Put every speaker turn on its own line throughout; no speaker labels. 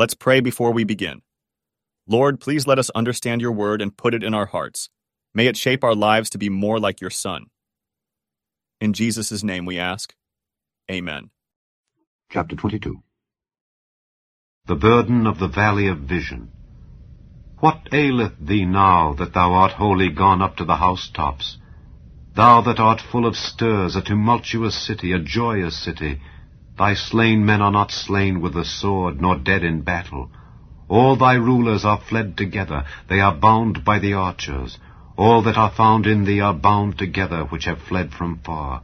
Let's pray before we begin. Lord, please let us understand your word and put it in our hearts. May it shape our lives to be more like your Son. In Jesus' name we ask. Amen.
Chapter 22 The burden of the valley of vision. What aileth thee now that thou art wholly gone up to the housetops? Thou that art full of stirs, a tumultuous city, a joyous city, thy slain men are not slain with the sword, nor dead in battle. All thy rulers are fled together, they are bound by the archers. All that are found in thee are bound together, which have fled from far.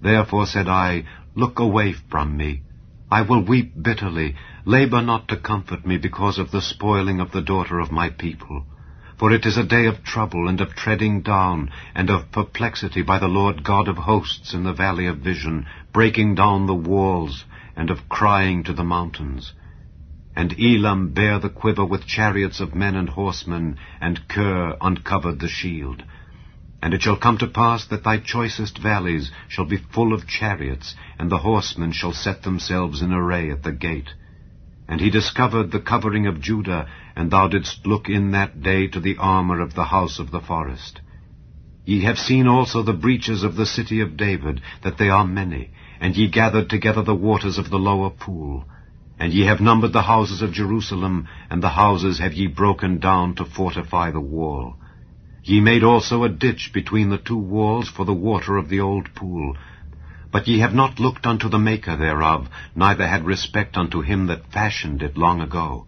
Therefore said I, Look away from me. I will weep bitterly. Labor not to comfort me because of the spoiling of the daughter of my people. For it is a day of trouble and of treading down and of perplexity by the Lord God of hosts in the valley of vision, breaking down the walls and of crying to the mountains. And Elam bare the quiver with chariots of men and horsemen, and Kir uncovered the shield. And it shall come to pass that thy choicest valleys shall be full of chariots, and the horsemen shall set themselves in array at the gate. And he discovered the covering of Judah, and thou didst look in that day to the armor of the house of the forest. Ye have seen also the breaches of the city of David, that they are many, and ye gathered together the waters of the lower pool. And ye have numbered the houses of Jerusalem, and the houses have ye broken down to fortify the wall. Ye made also a ditch between the two walls for the water of the old pool. But ye have not looked unto the Maker thereof, neither had respect unto him that fashioned it long ago.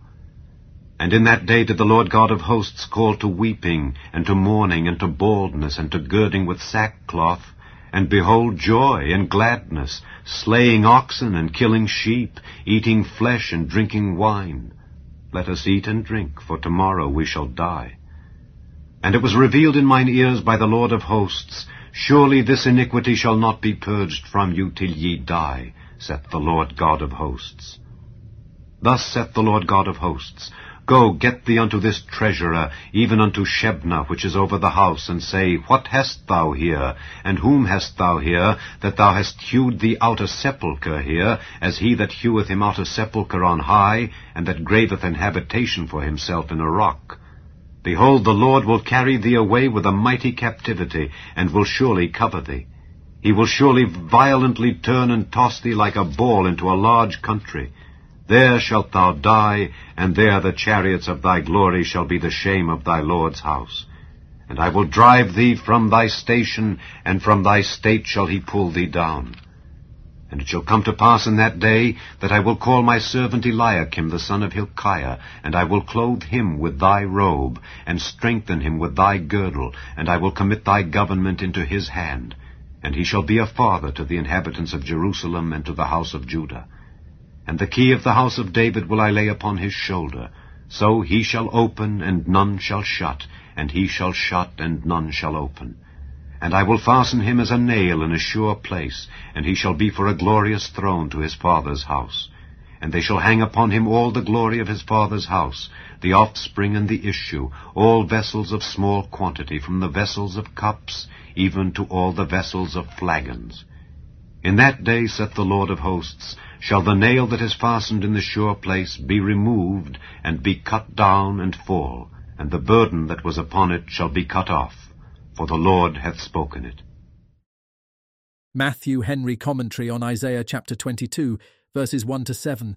And in that day did the Lord God of hosts call to weeping, and to mourning, and to baldness, and to girding with sackcloth, and behold joy and gladness, slaying oxen and killing sheep, eating flesh and drinking wine. Let us eat and drink, for tomorrow we shall die. And it was revealed in mine ears by the Lord of hosts, Surely this iniquity shall not be purged from you till ye die, saith the Lord God of hosts. Thus saith the Lord God of hosts, Go, get thee unto this treasurer, even unto Shebna, which is over the house, and say, What hast thou here? And whom hast thou here, that thou hast hewed thee out a sepulchre here, as he that heweth him out a sepulchre on high, and that graveth an habitation for himself in a rock? Behold, the Lord will carry thee away with a mighty captivity, and will surely cover thee. He will surely violently turn and toss thee like a ball into a large country. There shalt thou die, and there the chariots of thy glory shall be the shame of thy Lord's house. And I will drive thee from thy station, and from thy state shall he pull thee down. And it shall come to pass in that day that I will call my servant Eliakim the son of Hilkiah, and I will clothe him with thy robe, and strengthen him with thy girdle, and I will commit thy government into his hand. And he shall be a father to the inhabitants of Jerusalem and to the house of Judah. And the key of the house of David will I lay upon his shoulder. So he shall open, and none shall shut, and he shall shut, and none shall open. And I will fasten him as a nail in a sure place, and he shall be for a glorious throne to his father's house. And they shall hang upon him all the glory of his father's house, the offspring and the issue, all vessels of small quantity, from the vessels of cups, even to all the vessels of flagons. In that day, saith the Lord of hosts, shall the nail that is fastened in the sure place be removed, and be cut down and fall, and the burden that was upon it shall be cut off, for the Lord hath spoken it.
Matthew Henry Commentary on Isaiah chapter 22, verses 1 to 7.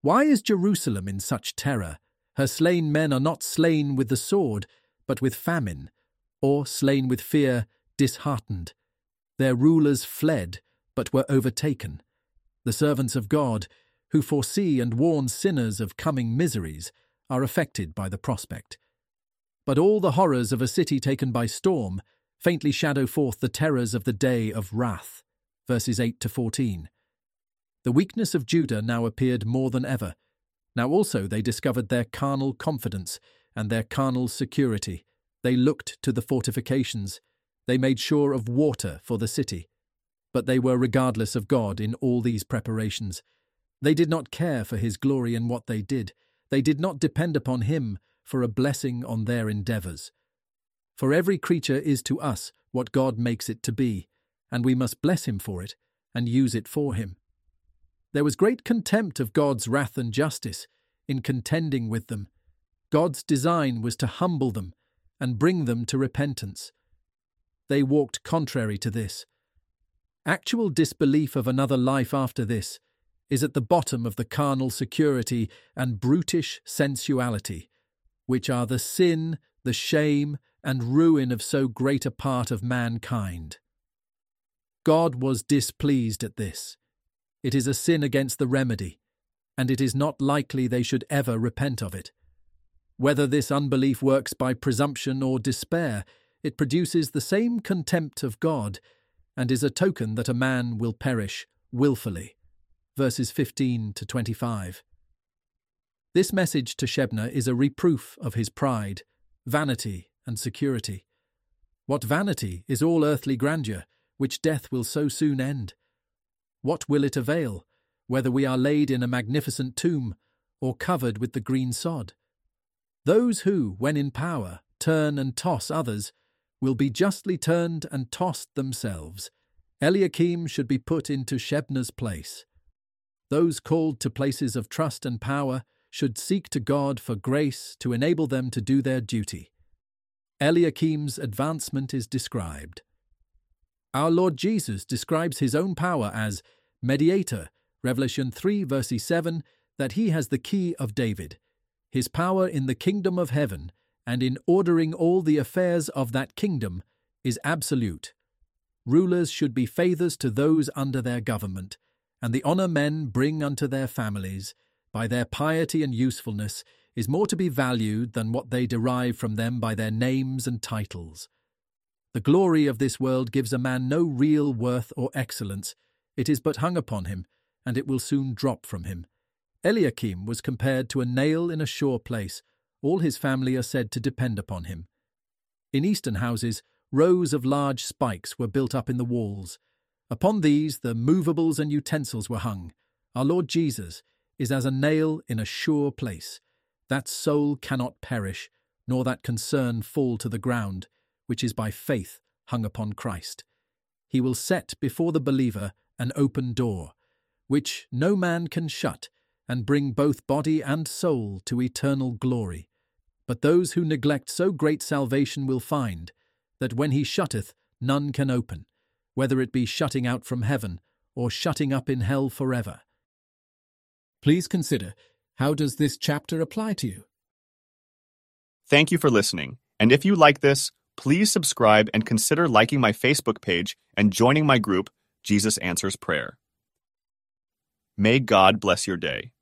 Why is Jerusalem in such terror? Her slain men are not slain with the sword, but with famine, or slain with fear, disheartened. Their rulers fled, but were overtaken the servants of God, who foresee and warn sinners of coming miseries, are affected by the prospect. But all the horrors of a city taken by storm faintly shadow forth the terrors of the day of wrath. Verses 8 to 14. The weakness of Judah now appeared more than ever. Now also they discovered their carnal confidence and their carnal security. They looked to the fortifications. They made sure of water for the city. But they were regardless of God in all these preparations. They did not care for his glory in what they did. They did not depend upon him for a blessing on their endeavours. For every creature is to us what God makes it to be, and we must bless him for it and use it for him. There was great contempt of God's wrath and justice. in contending with them. God's design was to humble them and bring them to repentance. They walked contrary to this. Actual disbelief of another life after this is at the bottom of the carnal security and brutish sensuality, which are the sin, the shame, and ruin of so great a part of mankind. God was displeased at this. It is a sin against the remedy, and it is not likely they should ever repent of it. Whether this unbelief works by presumption or despair, it produces the same contempt of God, and is a token that a man will perish wilfully verses 15 to 25. This message to Shebna is a reproof of his pride, vanity, and security. What vanity is all earthly grandeur, which death will so soon end? What will it avail, whether we are laid in a magnificent tomb or covered with the green sod? Those who, when in power, turn and toss others, will be justly turned and tossed themselves. Eliakim should be put into Shebna's place. Those called to places of trust and power should seek to God for grace to enable them to do their duty. Eliakim's advancement is described. Our Lord Jesus describes his own power as mediator, Revelation 3, verse 7, that he has the key of David. His power in the kingdom of heaven and in ordering all the affairs of that kingdom is absolute. Rulers should be favours to those under their government and the honour men bring unto their families, by their piety and usefulness, is more to be valued than what they derive from them by their names and titles. The glory of this world gives a man no real worth or excellence, it is but hung upon him, and it will soon drop from him. Eliakim was compared to a nail in a sure place, all his family are said to depend upon him. In eastern houses, rows of large spikes were built up in the walls, Upon these the movables and utensils were hung. Our Lord Jesus is as a nail in a sure place. That soul cannot perish, nor that concern fall to the ground, which is by faith hung upon Christ. He will set before the believer an open door, which no man can shut, and bring both body and soul to eternal glory. But those who neglect so great salvation will find that when he shutteth, none can open whether it be shutting out from heaven or shutting up in hell forever. Please consider how does this chapter apply to you?
Thank you for listening. And if you like this, please subscribe and consider liking my Facebook page and joining my group, Jesus Answers Prayer. May God bless your day.